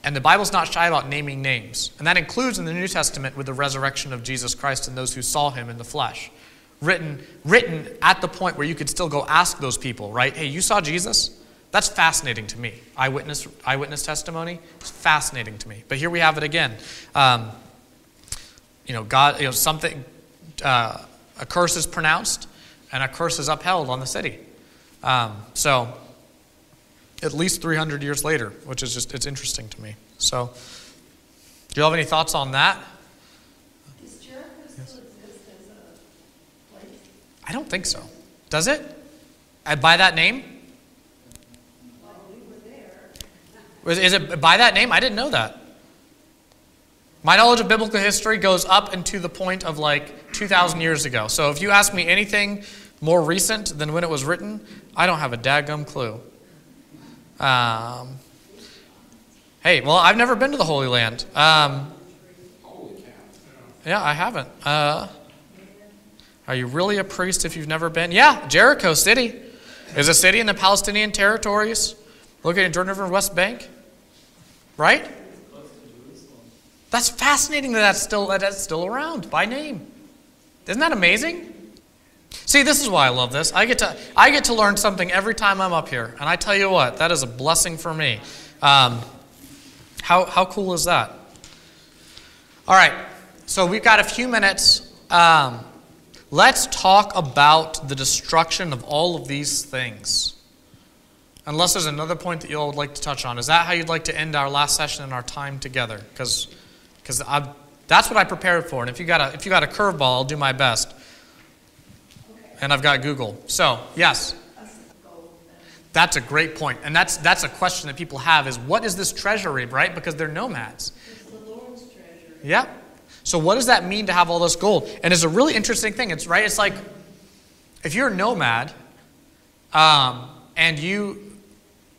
And the Bible's not shy about naming names. And that includes in the New Testament with the resurrection of Jesus Christ and those who saw him in the flesh. Written, written at the point where you could still go ask those people, right? Hey, you saw Jesus? That's fascinating to me. Eyewitness, eyewitness testimony It's fascinating to me. But here we have it again. Um, you know, God, you know, something, uh, a curse is pronounced and a curse is upheld on the city. Um, so, at least 300 years later, which is just, it's interesting to me. So, do you have any thoughts on that? Does Jericho still exist as a place? I don't think so. Does it? Uh, by that name? Well, we were there. Is, is it by that name? I didn't know that. My knowledge of biblical history goes up into the point of like 2,000 years ago. So if you ask me anything more recent than when it was written, I don't have a daggum clue. Um, hey, well, I've never been to the Holy Land. Um, yeah, I haven't. Uh, are you really a priest if you've never been? Yeah, Jericho City is a city in the Palestinian territories, located in Jordan River West Bank. Right? That's fascinating that that's still, that that's still around by name. Isn't that amazing? See, this is why I love this. I get to, I get to learn something every time I'm up here. And I tell you what, that is a blessing for me. Um, how, how cool is that? All right, so we've got a few minutes. Um, let's talk about the destruction of all of these things. Unless there's another point that you all would like to touch on. Is that how you'd like to end our last session and our time together? Because that's what I prepared for. And if you got a, if you got a curveball, I'll do my best. And I've got Google. So, yes. That's a great point. And that's, that's a question that people have is what is this treasury, right? Because they're nomads. It's the Lord's treasure. Yeah. So what does that mean to have all this gold? And it's a really interesting thing. It's right. It's like if you're a nomad, um, and you,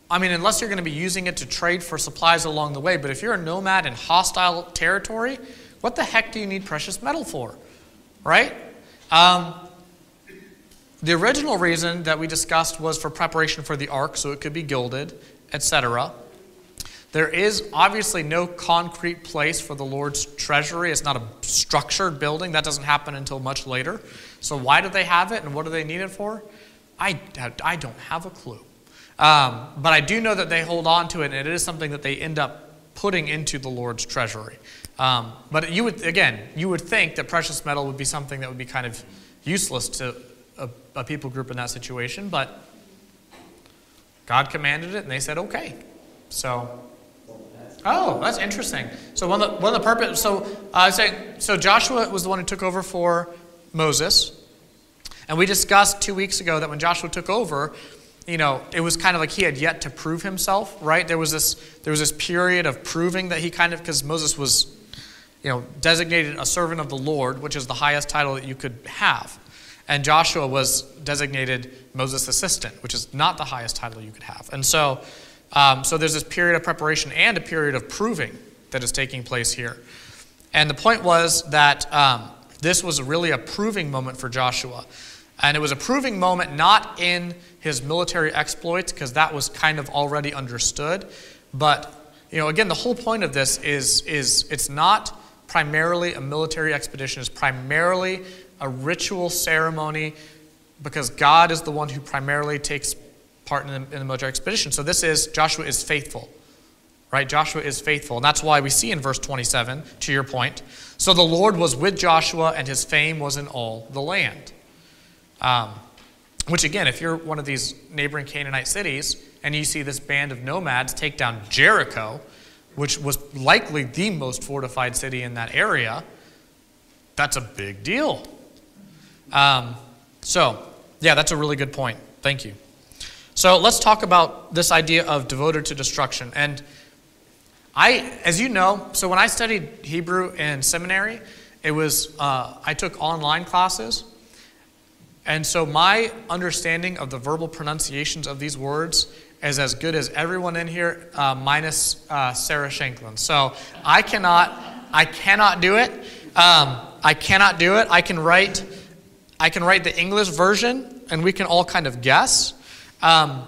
I mean, unless you're going to be using it to trade for supplies along the way, but if you're a nomad in hostile territory, what the heck do you need precious metal for, right? Um, the original reason that we discussed was for preparation for the ark, so it could be gilded, etc. There is obviously no concrete place for the Lord's treasury. It's not a structured building. That doesn't happen until much later. So, why do they have it and what do they need it for? I, I don't have a clue. Um, but I do know that they hold on to it, and it is something that they end up putting into the Lord's treasury. Um, but you would, again, you would think that precious metal would be something that would be kind of useless to a, people group in that situation, but God commanded it, and they said, okay. So, oh, that's interesting. So one of the, one of the purpose. So uh, saying, so Joshua was the one who took over for Moses, and we discussed two weeks ago that when Joshua took over, you know, it was kind of like he had yet to prove himself, right? There was this there was this period of proving that he kind of because Moses was, you know, designated a servant of the Lord, which is the highest title that you could have. And Joshua was designated Moses' assistant, which is not the highest title you could have. And so, um, so there's this period of preparation and a period of proving that is taking place here. And the point was that um, this was really a proving moment for Joshua. And it was a proving moment not in his military exploits, because that was kind of already understood. But, you know, again, the whole point of this is, is it's not primarily a military expedition, it's primarily a ritual ceremony because God is the one who primarily takes part in the, in the military expedition. So this is Joshua is faithful. Right? Joshua is faithful. And that's why we see in verse 27, to your point. So the Lord was with Joshua, and his fame was in all the land. Um, which, again, if you're one of these neighboring Canaanite cities and you see this band of nomads take down Jericho, which was likely the most fortified city in that area, that's a big deal. Um, so, yeah, that's a really good point. Thank you. So let's talk about this idea of devoted to destruction. And I, as you know, so when I studied Hebrew in seminary, it was uh, I took online classes, and so my understanding of the verbal pronunciations of these words is as good as everyone in here, uh, minus uh, Sarah Shanklin. So I cannot, I cannot do it. Um, I cannot do it. I can write, I can write the English version, and we can all kind of guess. Um,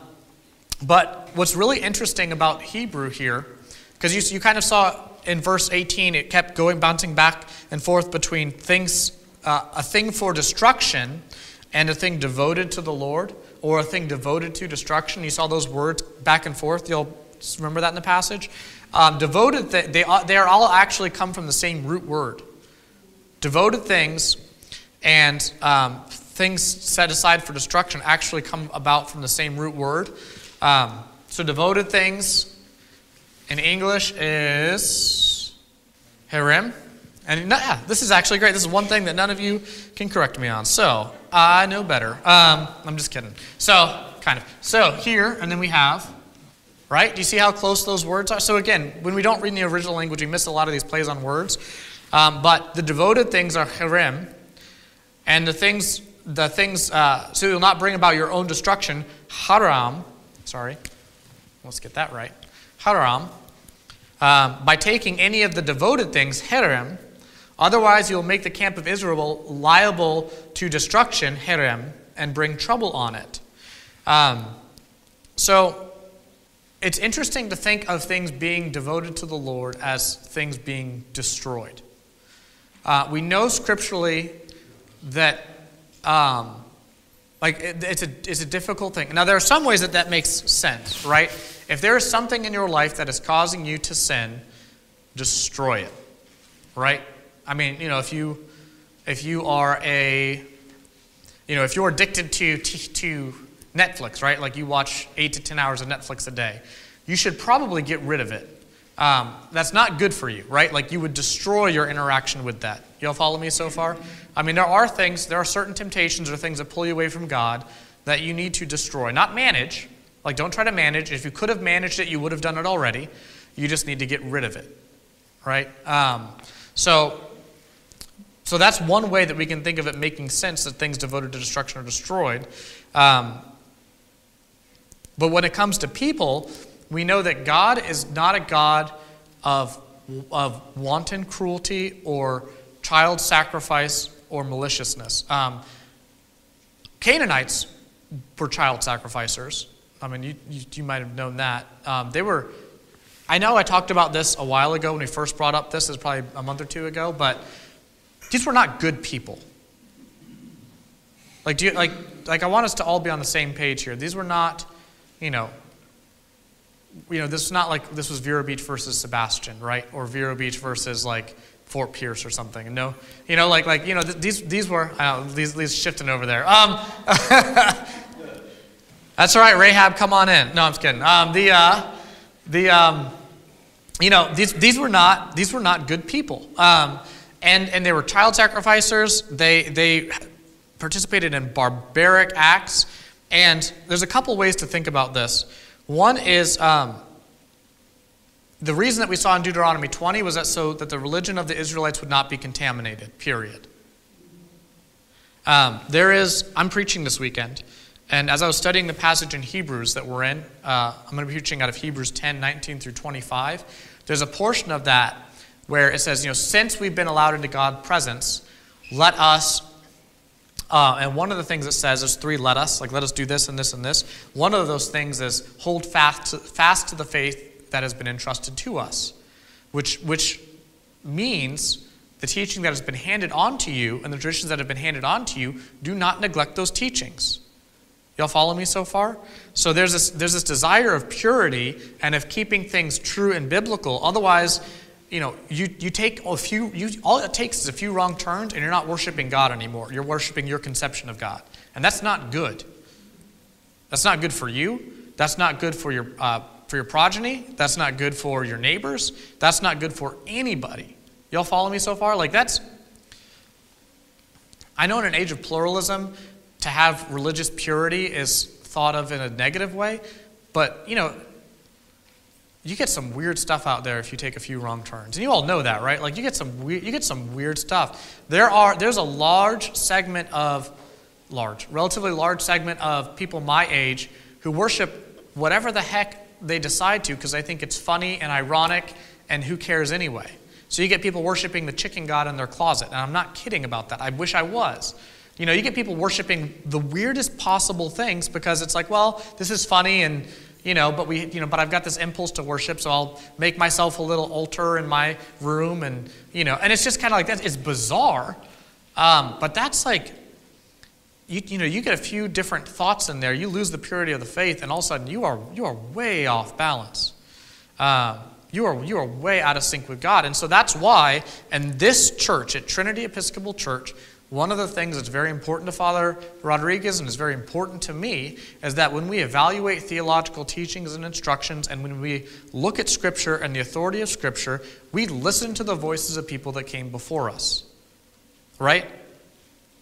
but what's really interesting about Hebrew here, because you, you kind of saw in verse 18, it kept going, bouncing back and forth between things, uh, a thing for destruction and a thing devoted to the Lord, or a thing devoted to destruction. You saw those words back and forth. You'll remember that in the passage. Um, devoted, th- they, they are all actually come from the same root word. Devoted things and um, things set aside for destruction actually come about from the same root word. Um, so, devoted things in English is harem. And yeah, this is actually great. This is one thing that none of you can correct me on. So, I know better. Um, I'm just kidding. So, kind of. So, here, and then we have, right? Do you see how close those words are? So, again, when we don't read in the original language, we miss a lot of these plays on words. Um, but the devoted things are herem, and the things, the things, uh, so you'll not bring about your own destruction, haram, sorry, let's get that right, haram, um, by taking any of the devoted things, herem, otherwise you'll make the camp of Israel liable to destruction, herem, and bring trouble on it. Um, so it's interesting to think of things being devoted to the Lord as things being destroyed. Uh, we know scripturally that, um, like, it, it's, a, it's a difficult thing. Now, there are some ways that that makes sense, right? If there is something in your life that is causing you to sin, destroy it, right? I mean, you know, if you, if you are a, you know, if you're addicted to, to Netflix, right? Like you watch eight to 10 hours of Netflix a day, you should probably get rid of it um, that's not good for you, right? Like you would destroy your interaction with that. You all follow me so far? I mean, there are things, there are certain temptations or things that pull you away from God that you need to destroy. Not manage. Like, don't try to manage. If you could have managed it, you would have done it already. You just need to get rid of it, right? Um, so, so that's one way that we can think of it making sense that things devoted to destruction are destroyed. Um, but when it comes to people, we know that God is not a God of, of wanton cruelty or child sacrifice or maliciousness. Um, Canaanites were child sacrificers. I mean, you, you, you might have known that. Um, they were, I know I talked about this a while ago when we first brought up this, is probably a month or two ago, but these were not good people. Like, do you, like, like I want us to all be on the same page here. These were not, you know, you know, this is not like this was Vero Beach versus Sebastian, right? Or Vero Beach versus like Fort Pierce or something. No, you know, like like you know, th- these these were know, these these shifting over there. Um, that's all right, Rahab, come on in. No, I'm just kidding. Um, the uh, the um, you know, these these were not these were not good people. Um, and and they were child sacrificers. They they participated in barbaric acts. And there's a couple ways to think about this. One is um, the reason that we saw in Deuteronomy 20 was that so that the religion of the Israelites would not be contaminated, period. Um, there is, I'm preaching this weekend, and as I was studying the passage in Hebrews that we're in, uh, I'm going to be preaching out of Hebrews 10 19 through 25. There's a portion of that where it says, you know, since we've been allowed into God's presence, let us uh, and one of the things it says is three let us, like let us do this and this and this. One of those things is hold fast to, fast to the faith that has been entrusted to us, which, which means the teaching that has been handed on to you and the traditions that have been handed on to you, do not neglect those teachings. Y'all follow me so far? So there's this, there's this desire of purity and of keeping things true and biblical. Otherwise, you know, you, you take a few, you, all it takes is a few wrong turns and you're not worshiping God anymore. You're worshiping your conception of God. And that's not good. That's not good for you. That's not good for your, uh, for your progeny. That's not good for your neighbors. That's not good for anybody. Y'all follow me so far? Like, that's. I know in an age of pluralism, to have religious purity is thought of in a negative way, but, you know, you get some weird stuff out there if you take a few wrong turns. And you all know that, right? Like you get some weird, you get some weird stuff. There are there's a large segment of large, relatively large segment of people my age who worship whatever the heck they decide to because they think it's funny and ironic and who cares anyway. So you get people worshiping the chicken god in their closet. And I'm not kidding about that. I wish I was. You know, you get people worshiping the weirdest possible things because it's like, well, this is funny and you know, but we, you know, but I've got this impulse to worship, so I'll make myself a little altar in my room, and you know, and it's just kind of like that. It's bizarre, um, but that's like, you, you know, you get a few different thoughts in there, you lose the purity of the faith, and all of a sudden you are you are way off balance. Um, you are you are way out of sync with God, and so that's why, in this church at Trinity Episcopal Church, one of the things that's very important to Father Rodriguez and is very important to me is that when we evaluate theological teachings and instructions and when we look at Scripture and the authority of Scripture, we listen to the voices of people that came before us. Right?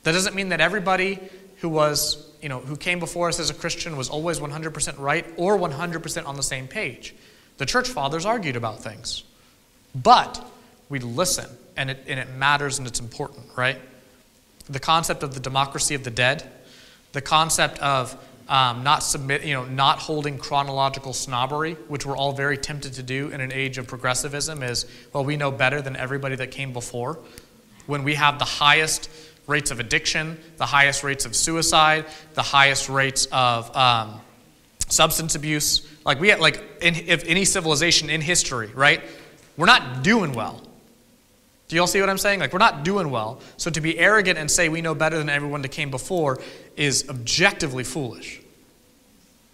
That doesn't mean that everybody who was, you know, who came before us as a Christian was always 100% right or 100% on the same page. The church fathers argued about things. But we listen and it, and it matters and it's important, right? The concept of the democracy of the dead, the concept of um, not submit, you know, not holding chronological snobbery, which we're all very tempted to do in an age of progressivism, is well, we know better than everybody that came before. When we have the highest rates of addiction, the highest rates of suicide, the highest rates of um, substance abuse, like we had, like in, if any civilization in history, right? We're not doing well. Do you all see what I'm saying? Like, we're not doing well. So to be arrogant and say we know better than everyone that came before is objectively foolish.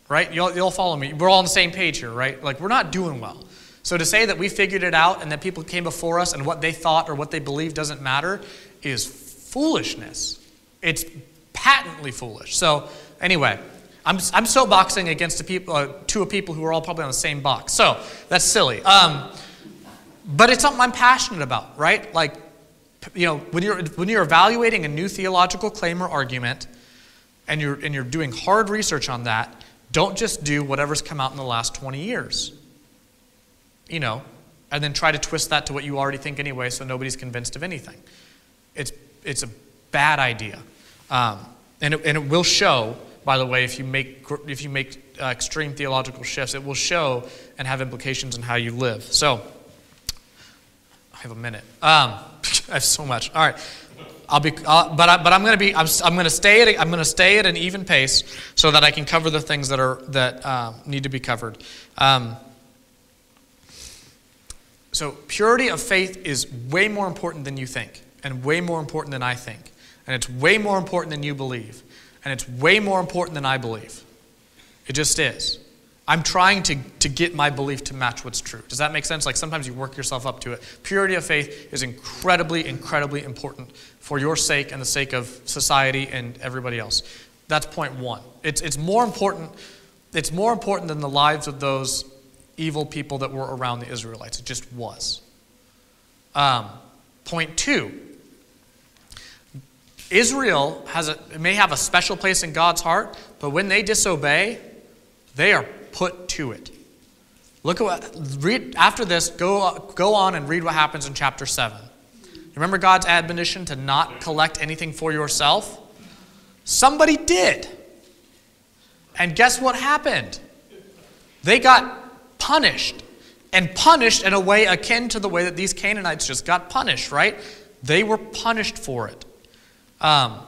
Right? You all, you all follow me? We're all on the same page here, right? Like, we're not doing well. So to say that we figured it out and that people came before us and what they thought or what they believed doesn't matter is foolishness. It's patently foolish. So, anyway, I'm, I'm soapboxing against a people, uh, two of people who are all probably on the same box. So, that's silly. Um, but it's something I'm passionate about, right? Like, you know, when you're, when you're evaluating a new theological claim or argument and you're, and you're doing hard research on that, don't just do whatever's come out in the last 20 years. You know, and then try to twist that to what you already think anyway so nobody's convinced of anything. It's, it's a bad idea. Um, and, it, and it will show, by the way, if you make, if you make uh, extreme theological shifts, it will show and have implications in how you live. So, have a minute. Um, I have so much. All right. I'll be, uh, but I, but I'm going to be, I'm, I'm going to stay at, I'm going to stay at an even pace so that I can cover the things that are that uh, need to be covered. Um, so purity of faith is way more important than you think, and way more important than I think, and it's way more important than you believe, and it's way more important than I believe. It just is. I'm trying to, to get my belief to match what's true. Does that make sense? Like sometimes you work yourself up to it. Purity of faith is incredibly, incredibly important for your sake and the sake of society and everybody else. That's point one. It's, it's more important. It's more important than the lives of those evil people that were around the Israelites. It just was. Um, point two. Israel has a, may have a special place in God's heart, but when they disobey, they are put to it. Look at what, read, after this, go, go on and read what happens in chapter 7. Remember God's admonition to not collect anything for yourself? Somebody did. And guess what happened? They got punished. And punished in a way akin to the way that these Canaanites just got punished, right? They were punished for it. Um,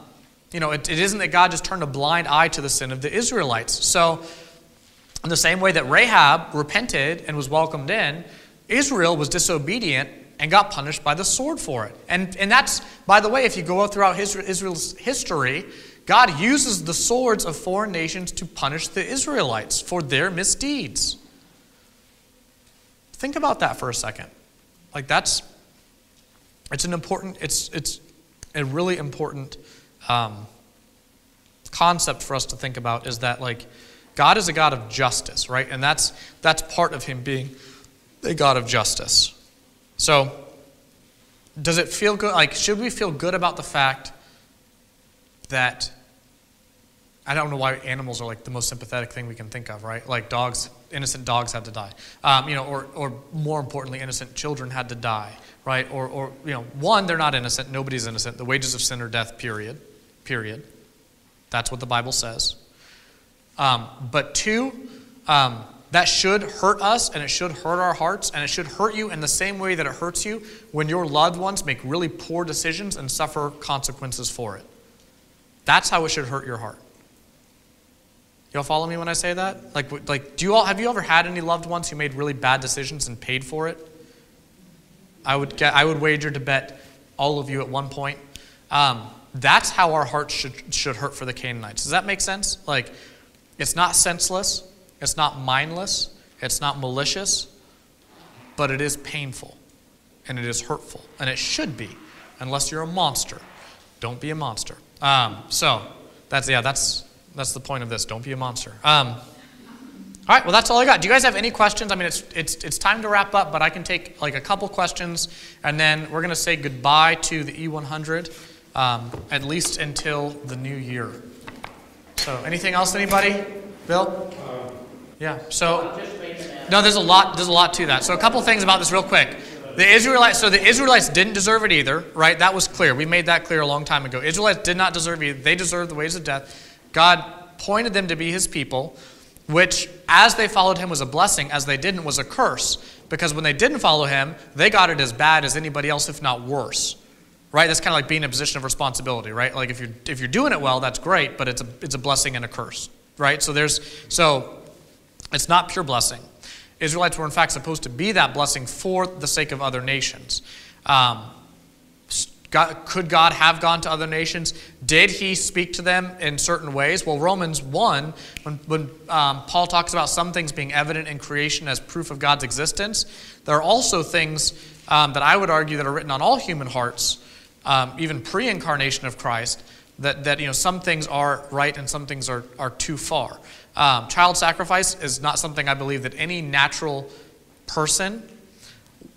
you know, it, it isn't that God just turned a blind eye to the sin of the Israelites. So, in the same way that Rahab repented and was welcomed in, Israel was disobedient and got punished by the sword for it. And, and that's, by the way, if you go throughout Israel's history, God uses the swords of foreign nations to punish the Israelites for their misdeeds. Think about that for a second. Like that's it's an important it's it's a really important um, concept for us to think about is that like God is a God of justice, right? And that's that's part of him being a God of justice. So does it feel good like should we feel good about the fact that I don't know why animals are like the most sympathetic thing we can think of, right? Like dogs, innocent dogs had to die, um, you know, or, or more importantly, innocent children had to die, right? Or, or, you know, one, they're not innocent. Nobody's innocent. The wages of sin are death, period. Period. That's what the Bible says. Um, but two, um, that should hurt us and it should hurt our hearts and it should hurt you in the same way that it hurts you when your loved ones make really poor decisions and suffer consequences for it. That's how it should hurt your heart. Y'all follow me when I say that? Like, like, do you all have you ever had any loved ones who made really bad decisions and paid for it? I would get, I would wager to bet all of you at one point. Um, that's how our hearts should should hurt for the Canaanites. Does that make sense? Like, it's not senseless, it's not mindless, it's not malicious, but it is painful, and it is hurtful, and it should be, unless you're a monster. Don't be a monster. Um, so that's yeah, that's that's the point of this. Don't be a monster. Um, all right, well, that's all I got. Do you guys have any questions? I mean, it's, it's, it's time to wrap up, but I can take like a couple questions, and then we're going to say goodbye to the E100, um, at least until the new year. So, anything else, anybody? Bill? Um, yeah. So, no, there's a lot. There's a lot to that. So, a couple things about this, real quick. The Israelites. So, the Israelites didn't deserve it either, right? That was clear. We made that clear a long time ago. Israelites did not deserve it. They deserved the ways of death. God pointed them to be His people, which, as they followed Him, was a blessing. As they didn't, was a curse. Because when they didn't follow Him, they got it as bad as anybody else, if not worse right? That's kind of like being in a position of responsibility, right? Like if you're if you're doing it well, that's great, but it's a it's a blessing and a curse, right? So there's so it's not pure blessing. Israelites were in fact supposed to be that blessing for the sake of other nations. Um, God, could God have gone to other nations? Did he speak to them in certain ways? Well, Romans 1, when, when um, Paul talks about some things being evident in creation as proof of God's existence, there are also things um, that I would argue that are written on all human hearts um, even pre-incarnation of Christ, that, that you know, some things are right and some things are, are too far. Um, child sacrifice is not something I believe that any natural person,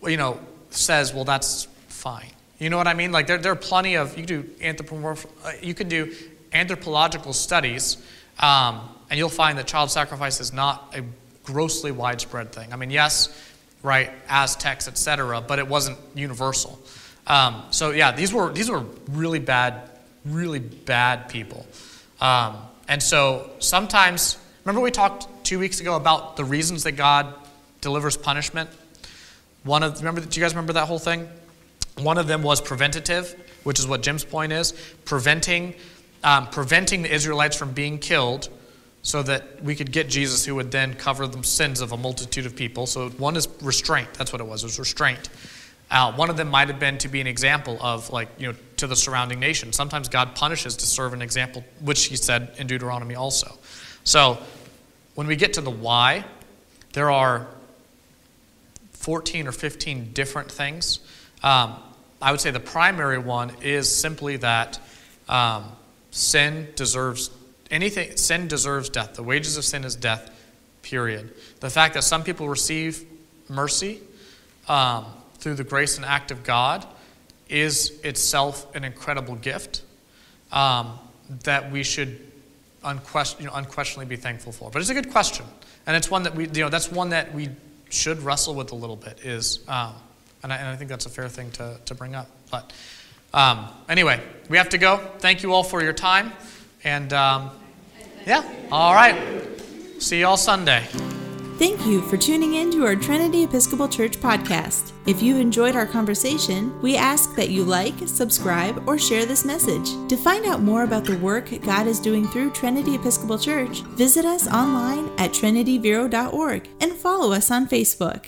you know, says, well, that's fine. You know what I mean? Like there, there are plenty of you can do anthropomorph, uh, you can do anthropological studies, um, and you'll find that child sacrifice is not a grossly widespread thing. I mean, yes, right, Aztecs, etc., but it wasn't universal. Um, so yeah, these were these were really bad, really bad people. Um, and so sometimes, remember we talked two weeks ago about the reasons that God delivers punishment. One of remember, do you guys remember that whole thing? One of them was preventative, which is what Jim's point is, preventing um, preventing the Israelites from being killed, so that we could get Jesus, who would then cover the sins of a multitude of people. So one is restraint. That's what it was. It was restraint. Uh, one of them might have been to be an example of, like, you know, to the surrounding nation. Sometimes God punishes to serve an example, which he said in Deuteronomy also. So when we get to the why, there are 14 or 15 different things. Um, I would say the primary one is simply that um, sin deserves anything, sin deserves death. The wages of sin is death, period. The fact that some people receive mercy, um, through the grace and act of God is itself an incredible gift um, that we should unquestion, you know, unquestionably be thankful for. But it's a good question, and it's one that we, you know, that's one that we should wrestle with a little bit. Is, um, and, I, and, I, think that's a fair thing to, to bring up. But um, anyway, we have to go. Thank you all for your time, and um, yeah, all right. See you all Sunday. Thank you for tuning in to our Trinity Episcopal Church podcast. If you enjoyed our conversation, we ask that you like, subscribe, or share this message. To find out more about the work God is doing through Trinity Episcopal Church, visit us online at trinityvero.org and follow us on Facebook.